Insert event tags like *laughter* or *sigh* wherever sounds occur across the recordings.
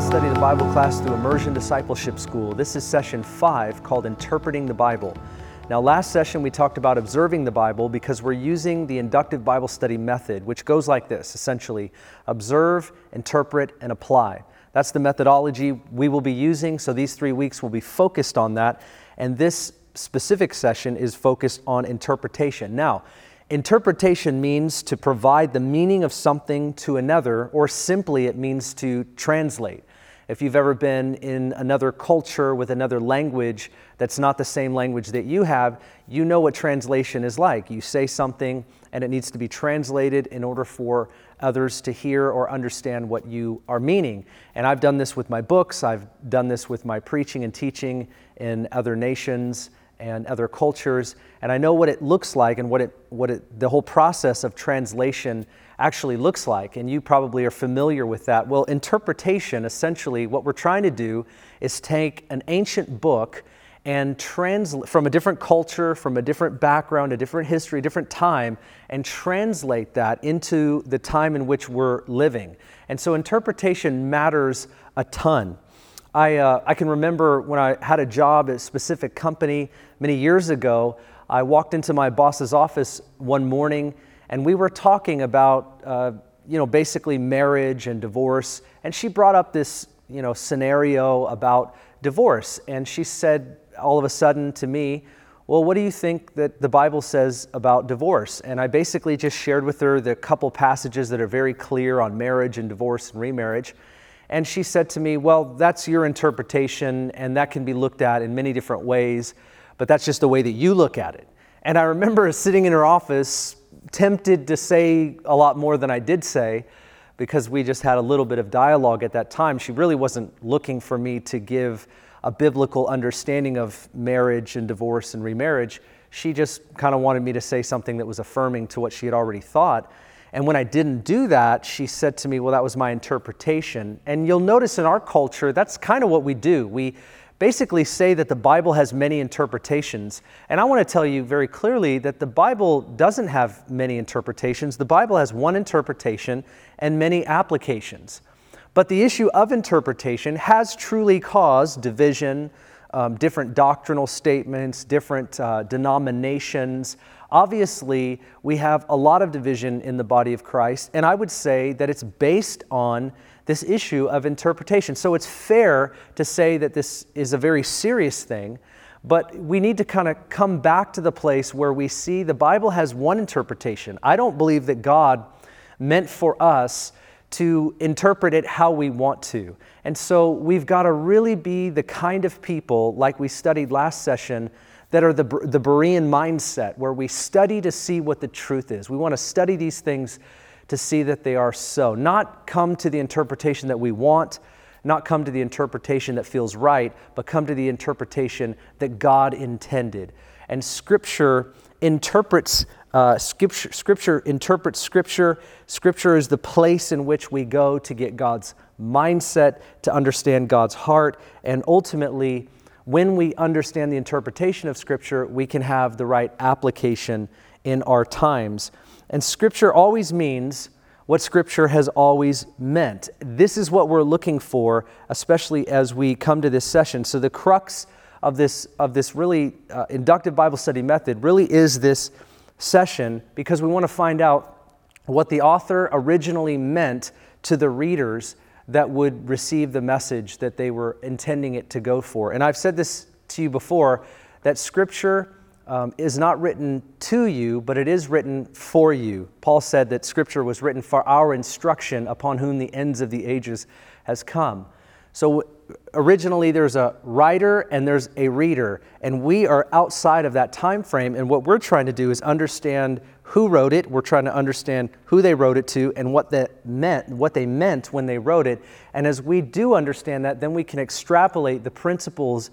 to study the Bible class through Immersion Discipleship School. This is session five called Interpreting the Bible. Now, last session we talked about observing the Bible because we're using the inductive Bible study method, which goes like this essentially observe, interpret, and apply. That's the methodology we will be using, so these three weeks will be focused on that. And this specific session is focused on interpretation. Now, interpretation means to provide the meaning of something to another, or simply it means to translate. If you've ever been in another culture with another language that's not the same language that you have, you know what translation is like. You say something and it needs to be translated in order for others to hear or understand what you are meaning. And I've done this with my books, I've done this with my preaching and teaching in other nations and other cultures, and I know what it looks like and what it what it the whole process of translation actually looks like. And you probably are familiar with that. Well, interpretation essentially what we're trying to do is take an ancient book and translate from a different culture, from a different background, a different history, a different time, and translate that into the time in which we're living. And so interpretation matters a ton. I, uh, I can remember when I had a job at a specific company many years ago, I walked into my boss's office one morning and we were talking about, uh, you know, basically marriage and divorce. And she brought up this, you know, scenario about divorce. And she said all of a sudden to me, well, what do you think that the Bible says about divorce? And I basically just shared with her the couple passages that are very clear on marriage and divorce and remarriage. And she said to me, Well, that's your interpretation, and that can be looked at in many different ways, but that's just the way that you look at it. And I remember sitting in her office, tempted to say a lot more than I did say, because we just had a little bit of dialogue at that time. She really wasn't looking for me to give a biblical understanding of marriage and divorce and remarriage. She just kind of wanted me to say something that was affirming to what she had already thought. And when I didn't do that, she said to me, Well, that was my interpretation. And you'll notice in our culture, that's kind of what we do. We basically say that the Bible has many interpretations. And I want to tell you very clearly that the Bible doesn't have many interpretations. The Bible has one interpretation and many applications. But the issue of interpretation has truly caused division, um, different doctrinal statements, different uh, denominations. Obviously, we have a lot of division in the body of Christ, and I would say that it's based on this issue of interpretation. So it's fair to say that this is a very serious thing, but we need to kind of come back to the place where we see the Bible has one interpretation. I don't believe that God meant for us to interpret it how we want to. And so we've got to really be the kind of people, like we studied last session, that are the, the Berean mindset, where we study to see what the truth is. We want to study these things to see that they are so, not come to the interpretation that we want, not come to the interpretation that feels right, but come to the interpretation that God intended. And Scripture interprets uh, scripture, scripture interprets Scripture. Scripture is the place in which we go to get God's mindset, to understand God's heart, and ultimately when we understand the interpretation of Scripture, we can have the right application in our times. And Scripture always means what Scripture has always meant. This is what we're looking for, especially as we come to this session. So, the crux of this, of this really uh, inductive Bible study method really is this session because we want to find out what the author originally meant to the readers that would receive the message that they were intending it to go for. And I've said this to you before that Scripture um, is not written to you, but it is written for you. Paul said that Scripture was written for our instruction upon whom the ends of the ages has come. So originally there's a writer and there's a reader, and we are outside of that time frame. And what we're trying to do is understand who wrote it. We're trying to understand who they wrote it to and what that meant, what they meant when they wrote it. And as we do understand that, then we can extrapolate the principles,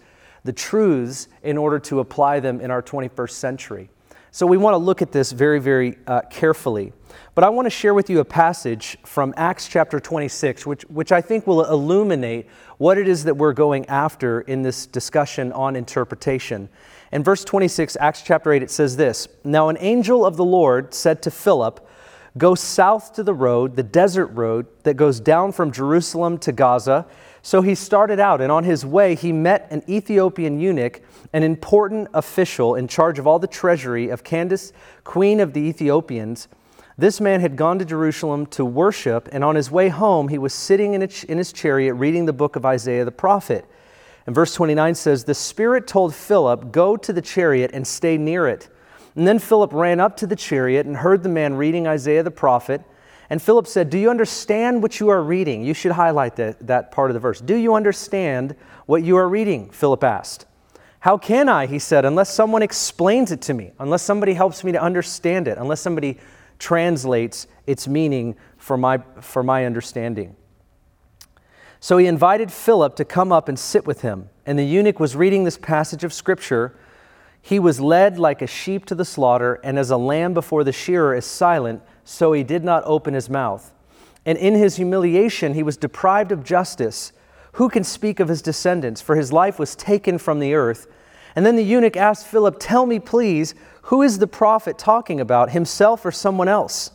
the truths, in order to apply them in our 21st century. So we want to look at this very, very uh, carefully. But I want to share with you a passage from Acts chapter 26, which, which I think will illuminate what it is that we're going after in this discussion on interpretation. In verse 26, Acts chapter 8, it says this Now an angel of the Lord said to Philip, Go south to the road, the desert road that goes down from Jerusalem to Gaza. So he started out, and on his way, he met an Ethiopian eunuch, an important official in charge of all the treasury of Candace, queen of the Ethiopians. This man had gone to Jerusalem to worship, and on his way home, he was sitting in, his chariot reading the book of Isaiah the prophet. And verse 29 says, The Spirit told Philip, Go to the chariot and stay near it. And then Philip ran up to the chariot and heard the man reading Isaiah the prophet. And Philip said, Do you understand what you are reading? You should highlight that, that part of the verse. Do you understand what you are reading? Philip asked. How can I, he said, unless someone explains it to me, unless somebody helps me to understand it, unless somebody translates its meaning for my, for my understanding? So he invited Philip to come up and sit with him. And the eunuch was reading this passage of Scripture. He was led like a sheep to the slaughter, and as a lamb before the shearer is silent, so he did not open his mouth. And in his humiliation, he was deprived of justice. Who can speak of his descendants? For his life was taken from the earth. And then the eunuch asked Philip, Tell me, please, who is the prophet talking about, himself or someone else?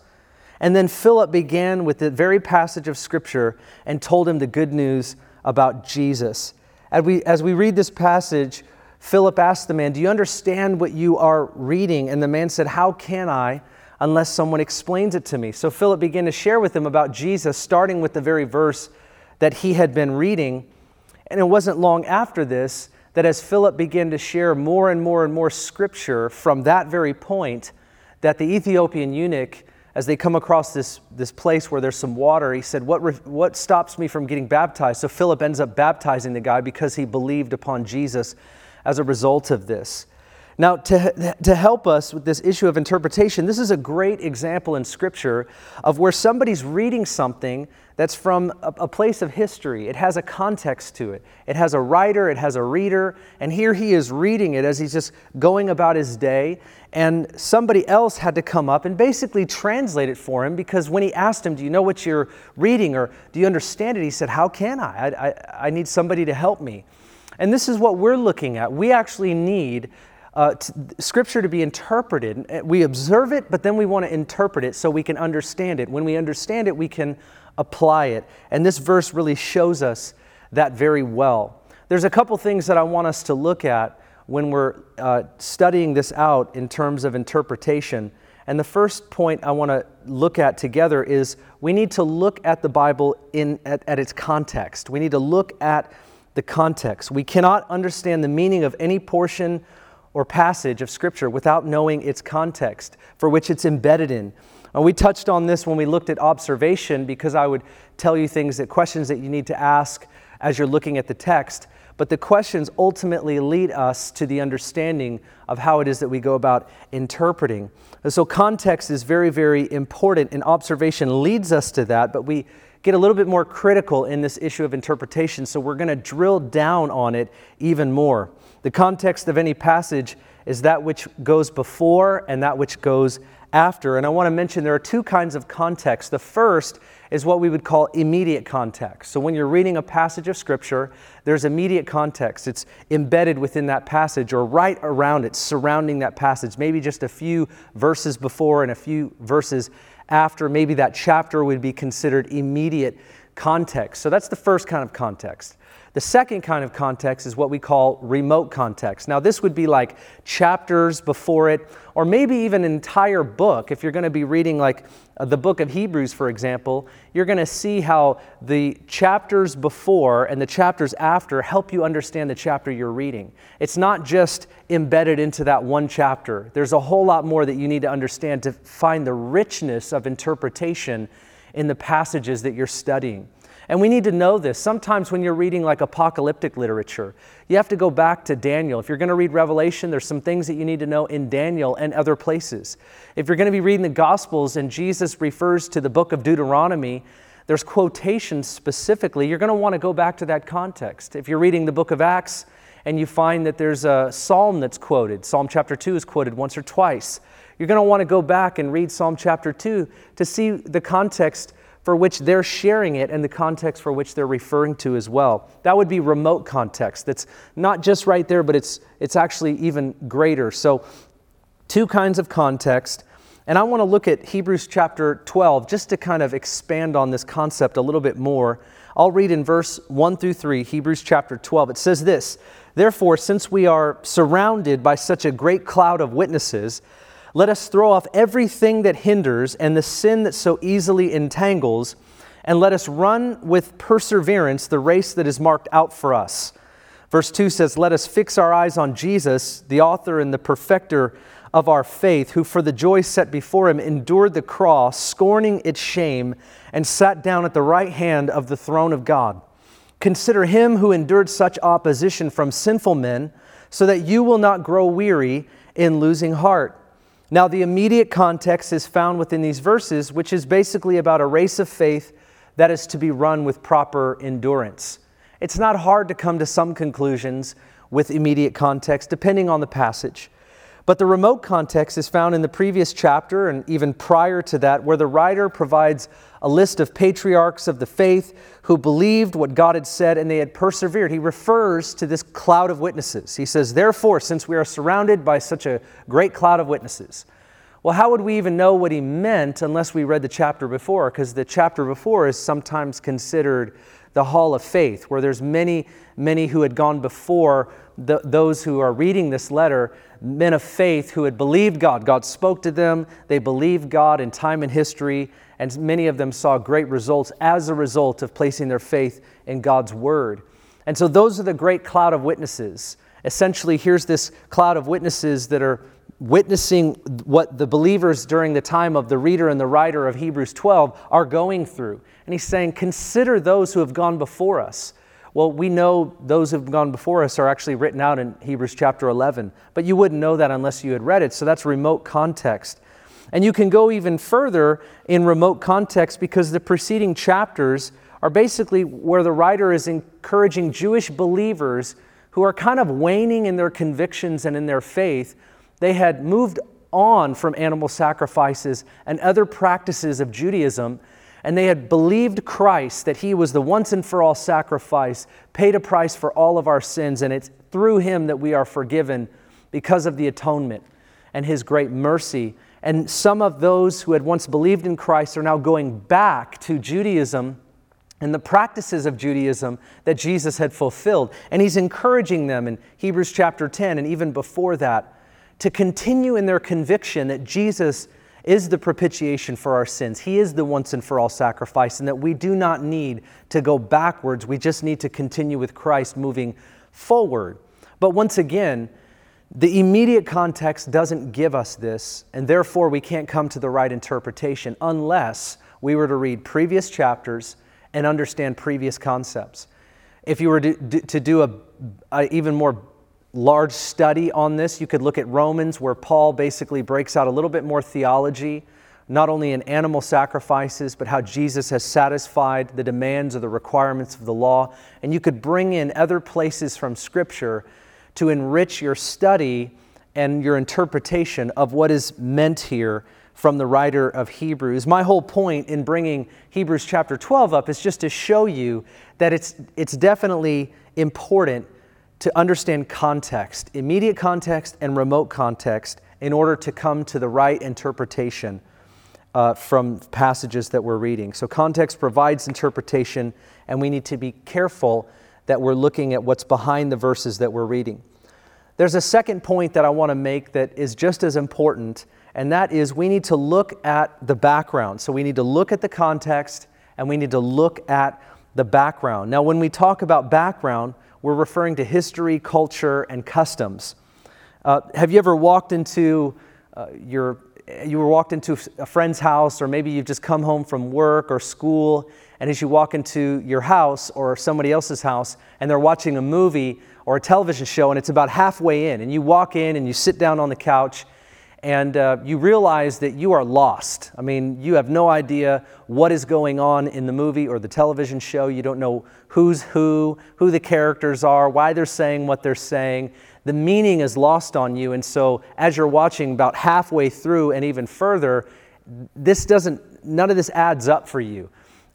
And then Philip began with the very passage of Scripture and told him the good news about Jesus. As we, as we read this passage, Philip asked the man, Do you understand what you are reading? And the man said, How can I? Unless someone explains it to me. So Philip began to share with him about Jesus, starting with the very verse that he had been reading. And it wasn't long after this that as Philip began to share more and more and more scripture from that very point, that the Ethiopian eunuch, as they come across this, this place where there's some water, he said, what, what stops me from getting baptized? So Philip ends up baptizing the guy because he believed upon Jesus as a result of this. Now, to, to help us with this issue of interpretation, this is a great example in Scripture of where somebody's reading something that's from a, a, place of history. It has a context to it, it has a writer, it has a reader, and here he is reading it as he's just going about his day. And somebody else had to come up and basically translate it for him because when he asked him, Do you know what you're reading or do you understand it? He said, How can I? I, I, I need somebody to help me. And this is what we're looking at. We actually need uh, scripture to be interpreted. We observe it, but then we want to interpret it so we can understand it. When we understand it, we can apply it. And this verse really shows us that very well. There's a couple things that I want us to look at when we're uh, studying this out in terms of interpretation. And the first point I want to look at together is we need to look at the Bible in, at, at its context. We need to look at the context. We cannot understand the meaning of any portion or passage of Scripture without knowing its context for which it's embedded in. And we touched on this when we looked at observation because I would tell you things that questions that you need to ask as you're looking at the text. But the questions ultimately lead us to the understanding of how it is that we go about interpreting. And so, context is very, very important, and observation leads us to that. But we get a little bit more critical in this issue of interpretation, so we're going to drill down on it even more. The context of any passage is that which goes before and that which goes after. And I want to mention there are two kinds of context. The first is what we would call immediate context. So when you're reading a passage of Scripture, there's immediate context. It's embedded within that passage or right around it, surrounding that passage, maybe just a few verses before and a few verses after. Maybe that chapter would be considered immediate context. So that's the first kind of context. The second kind of context is what we call remote context. Now, this would be like chapters before it, or maybe even an entire book. If you're going to be reading, like uh, the book of Hebrews, for example, you're going to see how the chapters before and the chapters after help you understand the chapter you're reading. It's not just embedded into that one chapter, there's a whole lot more that you need to understand to find the richness of interpretation in the passages that you're studying. And we need to know this. Sometimes when you're reading like apocalyptic literature, you have to go back to Daniel. If you're going to read Revelation, there's some things that you need to know in Daniel and other places. If you're going to be reading the Gospels and Jesus refers to the book of Deuteronomy, there's quotations specifically. You're going to want to go back to that context. If you're reading the book of Acts and you find that there's a psalm that's quoted, Psalm chapter 2 is quoted once or twice, you're going to want to go back and read Psalm chapter 2 to see the context for which they're sharing it and the context for which they're referring to as well. That would be remote context. That's not just right there, but it's, it's actually even greater. So, two kinds of context. And I want to look at Hebrews chapter 12 just to kind of expand on this concept a little bit more. I'll read in verse 1 through 3, Hebrews chapter 12. It says this Therefore, since we are surrounded by such a great cloud of witnesses, let us throw off everything that hinders and the sin that so easily entangles, and let us run with perseverance the race that is marked out for us. Verse 2 says, Let us fix our eyes on Jesus, the author and the perfecter of our faith, who for the joy set before him endured the cross, scorning its shame, and sat down at the right hand of the throne of God. Consider him who endured such opposition from sinful men, so that you will not grow weary in losing heart. Now, the immediate context is found within these verses, which is basically about a race of faith that is to be run with proper endurance. It's not hard to come to some conclusions with immediate context, depending on the passage. But the remote context is found in the previous chapter and even prior to that, where the writer provides a list of patriarchs of the faith who believed what God had said and they had persevered. He refers to this cloud of witnesses. He says, Therefore, since we are surrounded by such a great cloud of witnesses, well, how would we even know what he meant unless we read the chapter before? Because the chapter before is sometimes considered the hall of faith, where there's many, many who had gone before the, those who are reading this letter, men of faith who had believed God. God spoke to them, they believed God in time and history, and many of them saw great results as a result of placing their faith in God's word. And so, those are the great cloud of witnesses. Essentially, here's this cloud of witnesses that are witnessing what the believers during the time of the reader and the writer of Hebrews 12 are going through. And he's saying, Consider those who have gone before us. Well, we know those who have gone before us are actually written out in Hebrews chapter 11, but you wouldn't know that unless you had read it. So that's remote context. And you can go even further in remote context because the preceding chapters are basically where the writer is encouraging Jewish believers who are kind of waning in their convictions and in their faith. They had moved on from animal sacrifices and other practices of Judaism and they had believed Christ that he was the once and for all sacrifice, paid a price for all of our sins, and it's through him that we are forgiven because of the atonement and his great mercy. And some of those who had once believed in Christ are now going back to Judaism and the practices of Judaism that Jesus had fulfilled. And he's encouraging them in Hebrews chapter 10 and even before that to continue in their conviction that Jesus is the propitiation for our sins. He is the once and for all sacrifice, and that we do not need to go backwards. We just need to continue with Christ moving forward. But once again, the immediate context doesn't give us this, and therefore we can't come to the right interpretation unless we were to read previous chapters and understand previous concepts. If you were to, to do a, a even more large study on this. You could look at Romans, where Paul basically breaks out a little bit more theology, not only in animal sacrifices, but how Jesus has satisfied the demands or the requirements of the law. And you could bring in other places from Scripture to enrich your study and your interpretation of what is meant here from the writer of Hebrews. My whole point in bringing Hebrews chapter 12 up is just to show you that it's, it's definitely important to understand context, immediate context and remote context, in order to come to the right interpretation uh, from passages that we're reading. So, context provides interpretation, and we need to be careful that we're looking at what's behind the verses that we're reading. There's a second point that I want to make that is just as important, and that is we need to look at the background. So, we need to look at the context and we need to look at the background. Now, when we talk about background, we're referring to history, culture, and customs. Uh, have you ever walked into uh, your you were walked into a friend's house, or maybe you've just come home from work or school, and as you walk into your house or somebody else's house, and they're watching a movie or a television show, and it's about halfway in, and you walk in and you sit down on the couch, and uh, you realize that you are lost. I mean, you have no idea what is going on in the movie or the television show. You don't know who's who, who the characters are, why they're saying what they're saying. The meaning is lost on you. And so, as you're watching about halfway through and even further, this doesn't, none of this adds up for you.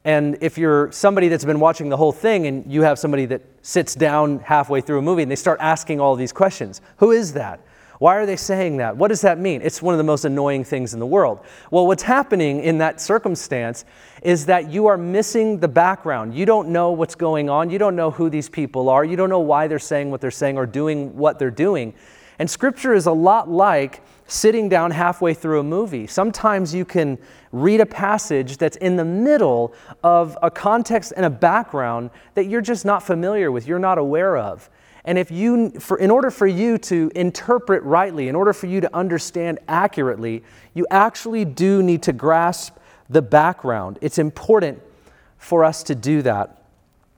And if you're somebody that's been watching the whole thing and you have somebody that sits down halfway through a movie and they start asking all these questions who is that? Why are they saying that? What does that mean? It's one of the most annoying things in the world. Well, what's happening in that circumstance is that you are missing the background. You don't know what's going on. You don't know who these people are. You don't know why they're saying what they're saying or doing what they're doing. And scripture is a lot like sitting down halfway through a movie. Sometimes you can read a passage that's in the middle of a context and a background that you're just not familiar with, you're not aware of. And if you, for, in order for you to interpret rightly, in order for you to understand accurately, you actually do need to grasp the background. It's important for us to do that.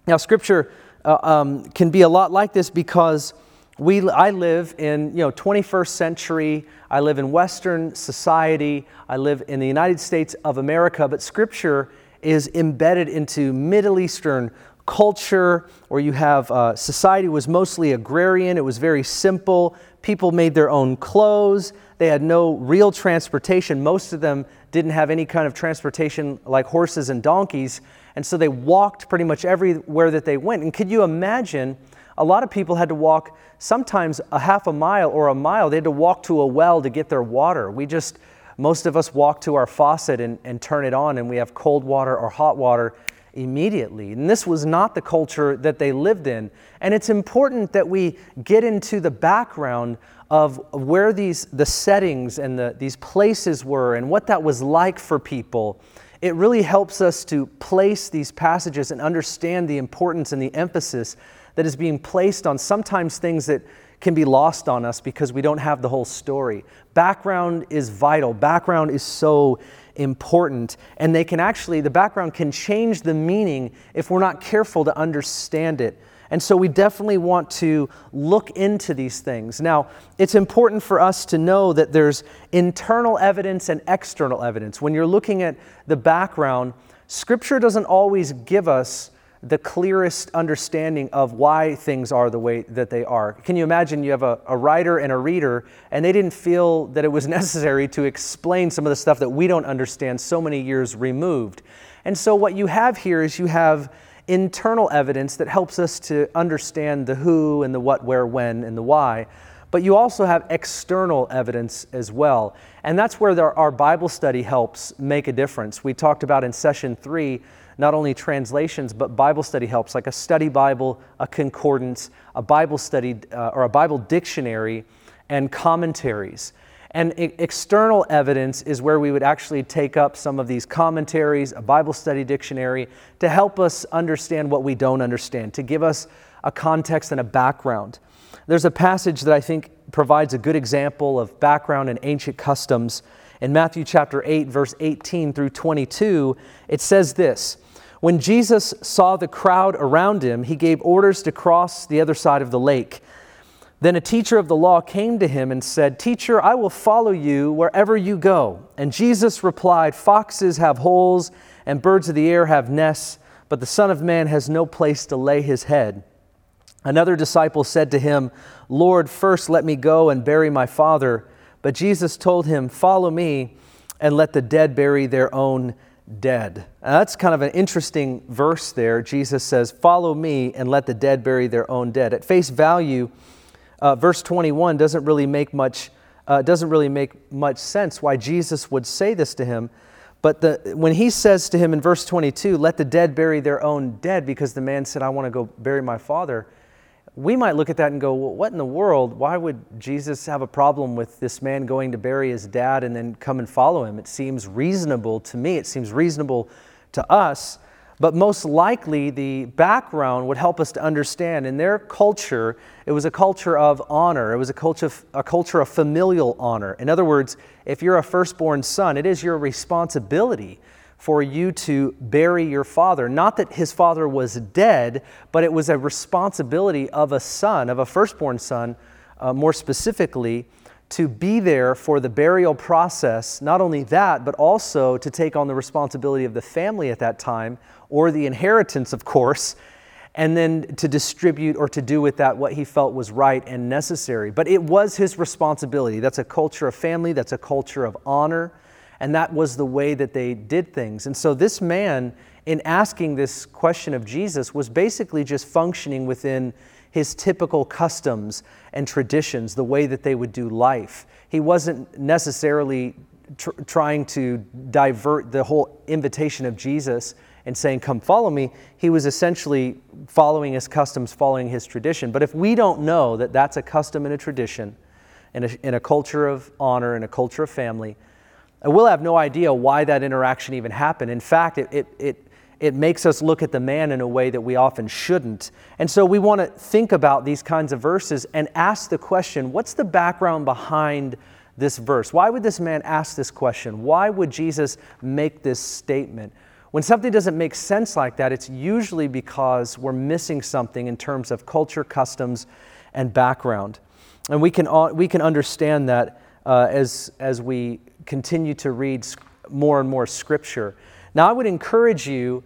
Now, Scripture uh, um, can be a lot like this because we, I live in you know 21st century. I live in Western society. I live in the United States of America. But Scripture is embedded into Middle Eastern culture where you have uh, society was mostly agrarian, it was very simple. People made their own clothes, they had no real transportation. Most of them didn't have any kind of transportation like horses and donkeys, and so they walked pretty much everywhere that they went. And could you imagine? A lot of people had to walk sometimes a half a mile or a mile. They had to walk to a well to get their water. We just, most of us walk to our faucet and, and turn it on, and we have cold water or hot water immediately. And this was not the culture that they lived in. And it's important that we get into the background of where these the settings and the, these places were and what that was like for people. It really helps us to place these passages and understand the importance and the emphasis that is being placed on sometimes things that can be lost on us because we don't have the whole story. Background is vital. Background is so important. And they can actually, the background can change the meaning if we're not careful to understand it. And so we definitely want to look into these things. Now, it's important for us to know that there's internal evidence and external evidence. When you're looking at the background, Scripture doesn't always give us the clearest understanding of why things are the way that they are. Can you imagine you have a, a, writer and a reader, and they didn't feel that it was *laughs* necessary to explain some of the stuff that we don't understand so many years removed? And so, what you have here is you have internal evidence that helps us to understand the who and the what, where, when, and the why. But you also have external evidence as well. And that's where our Bible study helps make a difference. We talked about in session three not only translations, but Bible study helps, like a study Bible, a concordance, a Bible study, uh, or a Bible dictionary, and commentaries. And external evidence is where we would actually take up some of these commentaries, a Bible study dictionary, to help us understand what we don't understand, to give us a context and a background. There's a passage that I think provides a good example of background and ancient customs. In Matthew chapter 8, verse 18 through 22, it says this when Jesus saw the crowd around him, he gave orders to cross the other side of the lake. Then a teacher of the law came to him and said, Teacher, I will follow you wherever you go. And Jesus replied, Foxes have holes and birds of the air have nests, but the Son of Man has no place to lay his head. Another disciple said to him, Lord, first let me go and bury my father. But Jesus told him, Follow me and let the dead bury their own dead. Now, that's kind of an interesting verse there. Jesus says, Follow me and let the dead bury their own dead. At face value, uh, verse 21 doesn't really make much. Uh, doesn't really make much sense why Jesus would say this to him. But the, when he says to him in verse 22, let the dead bury their own dead, because the man said, I want to go bury my father, we might look at that and go, well, what in the world? Why would Jesus have a problem with this man going to bury his dad and then come and follow him? It seems reasonable to me. It seems reasonable to us. But most likely, the background would help us to understand. In their culture, it was a culture of honor. It was a culture of, a culture of familial honor. In other words, if you're a firstborn son, it is your responsibility for you to bury your father. Not that his father was dead, but it was a responsibility of a son, of a firstborn son, uh, more specifically, to be there for the burial process. Not only that, but also to take on the responsibility of the family at that time, or the inheritance, of course, and then to distribute or to do with that what he felt was right and necessary. But it was his responsibility. That's a culture of family, that's a culture of honor and that was the way that they did things. And so this man, in asking this question of Jesus, was basically just functioning within his typical customs and traditions, the way that they would do life. He wasn't necessarily tr- trying to divert the whole invitation of Jesus and saying, Come follow me. He was essentially following his customs, following his tradition. But if we don't know that that's a custom and a tradition in a, in a culture of honor, in a culture of family, we'll have no idea why that interaction even happened. In fact, it, it, it it makes us look at the man in a way that we often shouldn't. And so we want to think about these kinds of verses and ask the question what's the background behind this verse? Why would this man ask this question? Why would Jesus make this statement? When something doesn't make sense like that, it's usually because we're missing something in terms of culture, customs, and background. And we can, we can understand that uh, as, as we continue to read more and more scripture. Now, I would encourage you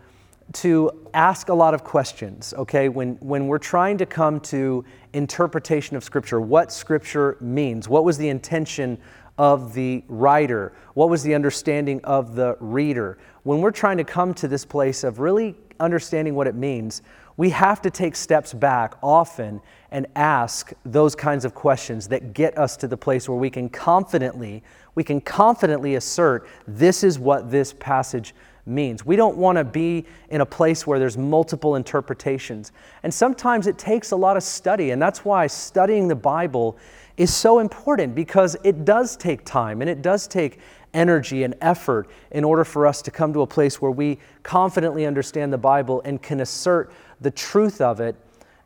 to ask a lot of questions, okay? When, when we're trying to come to interpretation of Scripture, what Scripture means, what was the intention of the writer, what was the understanding of the reader. When we're trying to come to this place of really understanding what it means, we have to take steps back often and ask those kinds of questions that get us to the place where we can confidently we can confidently assert this is what this passage means. We don't want to be in a place where there's multiple interpretations. And sometimes it takes a lot of study, and that's why studying the Bible is so important because it does take time and it does take energy and effort in order for us to come to a place where we confidently understand the Bible and can assert the truth of it,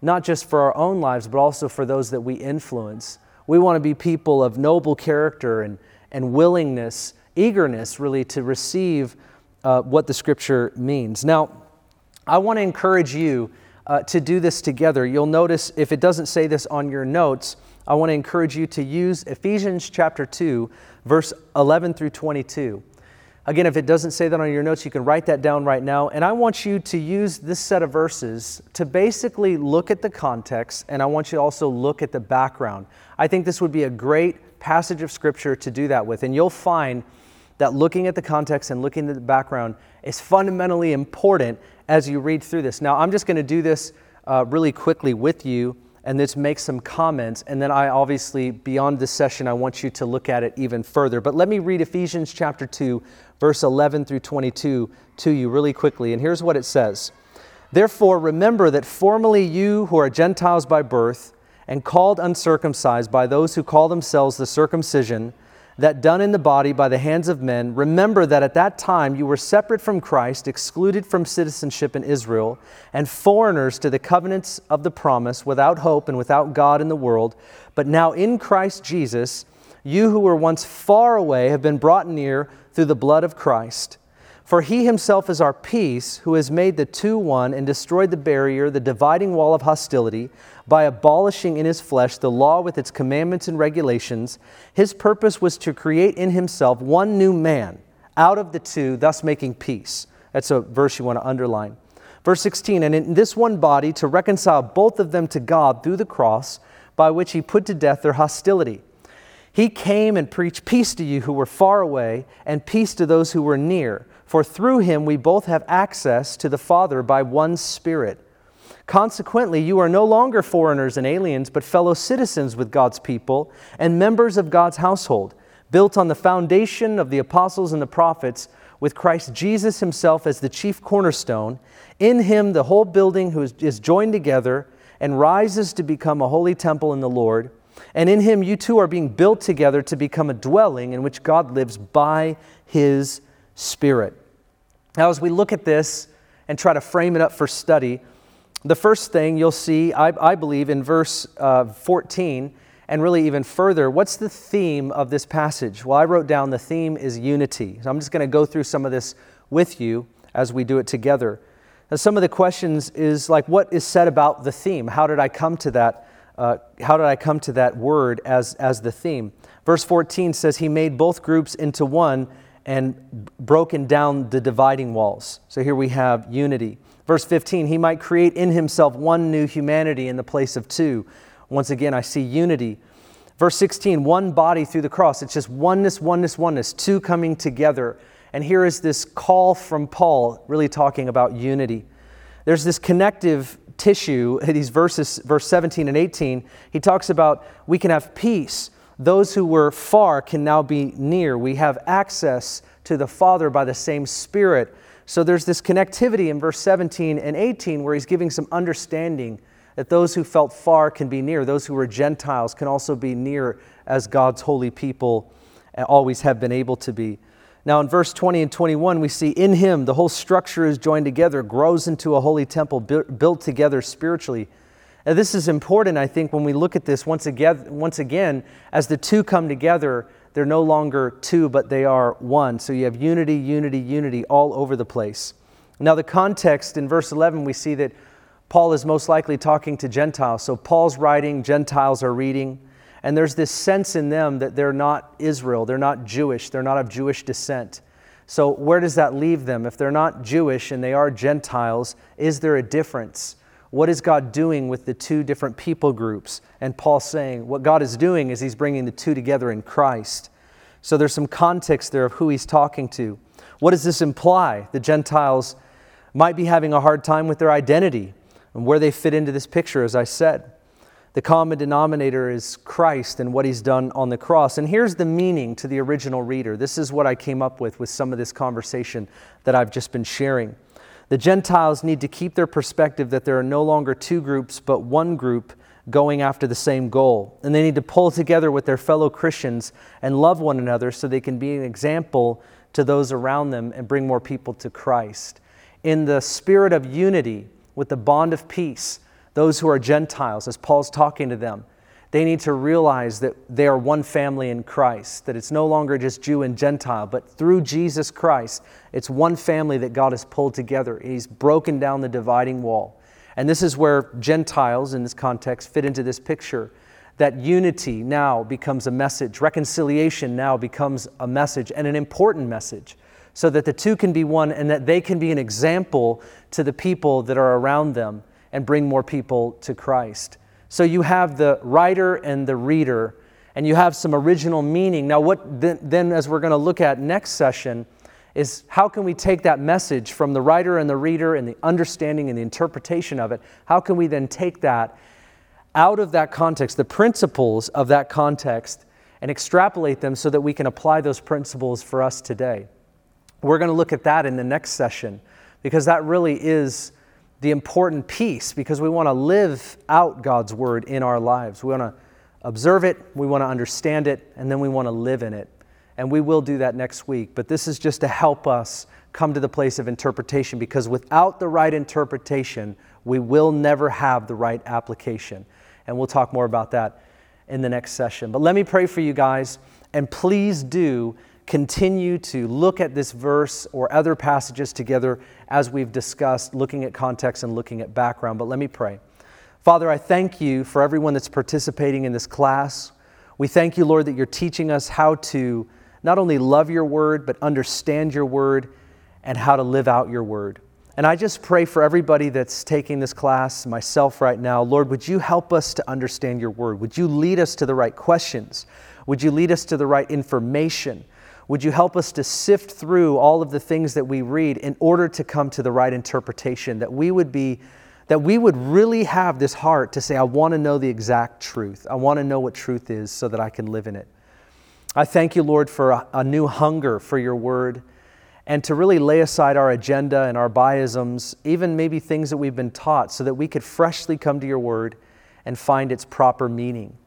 not just for our own lives, but also for those that we influence. We want to be people of noble character and, and willingness, eagerness really to receive uh, what the scripture means. Now, I want to encourage you uh, to do this together. You'll notice if it doesn't say this on your notes, I want to encourage you to use Ephesians chapter 2, verse 11 through 22. Again, if it doesn't say that on your notes, you can write that down right now. And I want you to use this set of verses to basically look at the context, and I want you to also look at the background. I think this would be a great passage of Scripture to do that with. And you'll find that looking at the context and looking at the background is fundamentally important as you read through this. Now, I'm just going to do this uh, really quickly with you and just make some comments. And then I obviously, beyond this session, I want you to look at it even further. But let me read Ephesians chapter 2, verse 11 through 22 to you really quickly. And here's what it says Therefore, remember that formerly you who are Gentiles by birth and called uncircumcised by those who call themselves the circumcision, that done in the body by the hands of men, remember that at that time you were separate from Christ, excluded from citizenship in Israel, and foreigners to the covenants of the promise, without hope and without God in the world. But now in Christ Jesus, you who were once far away have been brought near through the blood of Christ. For he himself is our peace, who has made the two one and destroyed the barrier, the dividing wall of hostility, by abolishing in his flesh the law with its commandments and regulations. His purpose was to create in himself one new man out of the two, thus making peace. That's a verse you want to underline. Verse 16, and in this one body to reconcile both of them to God through the cross, by which he put to death their hostility. He came and preached peace to you who were far away, and peace to those who were near. For through him we both have access to the Father by one Spirit. Consequently, you are no longer foreigners and aliens, but fellow citizens with God's people and members of God's household, built on the foundation of the apostles and the prophets, with Christ Jesus himself as the chief cornerstone. In him, the whole building is joined together and rises to become a holy temple in the Lord. And in him, you two are being built together to become a dwelling in which God lives by his Spirit. Now, as we look at this and try to frame it up for study, the first thing you'll see, I, I believe, in verse uh, 14, and really even further, what's the theme of this passage? Well, I wrote down the theme is unity. So I'm just going to go through some of this with you as we do it together. Now, some of the questions is like, what is said about the theme? How did I come to that? Uh, how did I come to that word as, as the theme? Verse 14 says, He made both groups into one and broken down the dividing walls. So here we have unity. Verse 15, he might create in himself one new humanity in the place of two. Once again, I see unity. Verse 16, one body through the cross. It's just oneness, oneness, oneness, two coming together. And here is this call from Paul, really talking about unity. There's this connective tissue, these verses, verse 17 and 18, he talks about we can have peace. Those who were far can now be near. We have access to the Father by the same Spirit. So there's this connectivity in verse 17 and 18 where he's giving some understanding that those who felt far can be near. Those who were Gentiles can also be near as God's holy people always have been able to be. Now, in verse 20 and 21, we see in him the whole structure is joined together, grows into a holy temple built together spiritually. And this is important, I think, when we look at this once again, once again, as the two come together, they're no longer two, but they are one. So you have unity, unity, unity all over the place. Now, the context in verse 11, we see that Paul is most likely talking to Gentiles. So Paul's writing, Gentiles are reading. And there's this sense in them that they're not Israel, they're not Jewish, they're not of Jewish descent. So, where does that leave them? If they're not Jewish and they are Gentiles, is there a difference? What is God doing with the two different people groups? And Paul's saying what God is doing is he's bringing the two together in Christ. So, there's some context there of who he's talking to. What does this imply? The Gentiles might be having a hard time with their identity and where they fit into this picture, as I said. The common denominator is Christ and what he's done on the cross. And here's the meaning to the original reader. This is what I came up with with some of this conversation that I've just been sharing. The Gentiles need to keep their perspective that there are no longer two groups, but one group going after the same goal. And they need to pull together with their fellow Christians and love one another so they can be an example to those around them and bring more people to Christ. In the spirit of unity, with the bond of peace, those who are Gentiles, as Paul's talking to them, they need to realize that they are one family in Christ, that it's no longer just Jew and Gentile, but through Jesus Christ, it's one family that God has pulled together. He's broken down the dividing wall. And this is where Gentiles, in this context, fit into this picture. That unity now becomes a message, reconciliation now becomes a message, and an important message, so that the two can be one and that they can be an example to the people that are around them and bring more people to Christ. So you have the writer and the reader, and you have some original meaning. Now, what then, then as we're going to look at next session, is how can we take that message from the writer and the reader and the understanding and the interpretation of it? How can we then take that out of that context, the principles of that context, and extrapolate them so that we can apply those principles for us today? We're going to look at that in the next session because that really is the important piece because we want to live out God's word in our lives. We want to observe it, we want to understand it, and then we want to live in it. And we will do that next week. But this is just to help us come to the place of interpretation because without the right interpretation, we will never have the right application. And we'll talk more about that in the next session. But let me pray for you guys, and please do continue to look at this verse or other passages together as we've discussed, looking at context and looking at background. But let me pray. Father, I thank you for everyone that's participating in this class. We thank you, Lord, that you're teaching us how to not only love your word, but understand your word and how to live out your word. And I just pray for everybody that's taking this class, myself right now, Lord, would you help us to understand your word? Would you lead us to the right questions? Would you lead us to the right information? Would you help us to sift through all of the things that we read in order to come to the right interpretation? That we would be, that we would really have this heart to say, I want to know the exact truth. I want to know what truth is so that I can live in it. I thank you, Lord, for a, a new hunger for your word and to really lay aside our agenda and our biasms, even maybe things that we've been taught, so that we could freshly come to your word and find its proper meaning.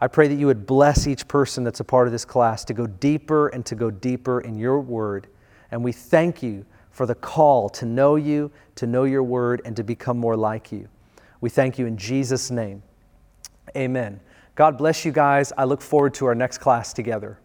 I pray that you would bless each person that's a part of this class to go deeper and to go deeper in your word. And we thank you for the call to know you, to know your word, and to become more like you. We thank you in Jesus' name. Amen. God bless you guys. I look forward to our next class together.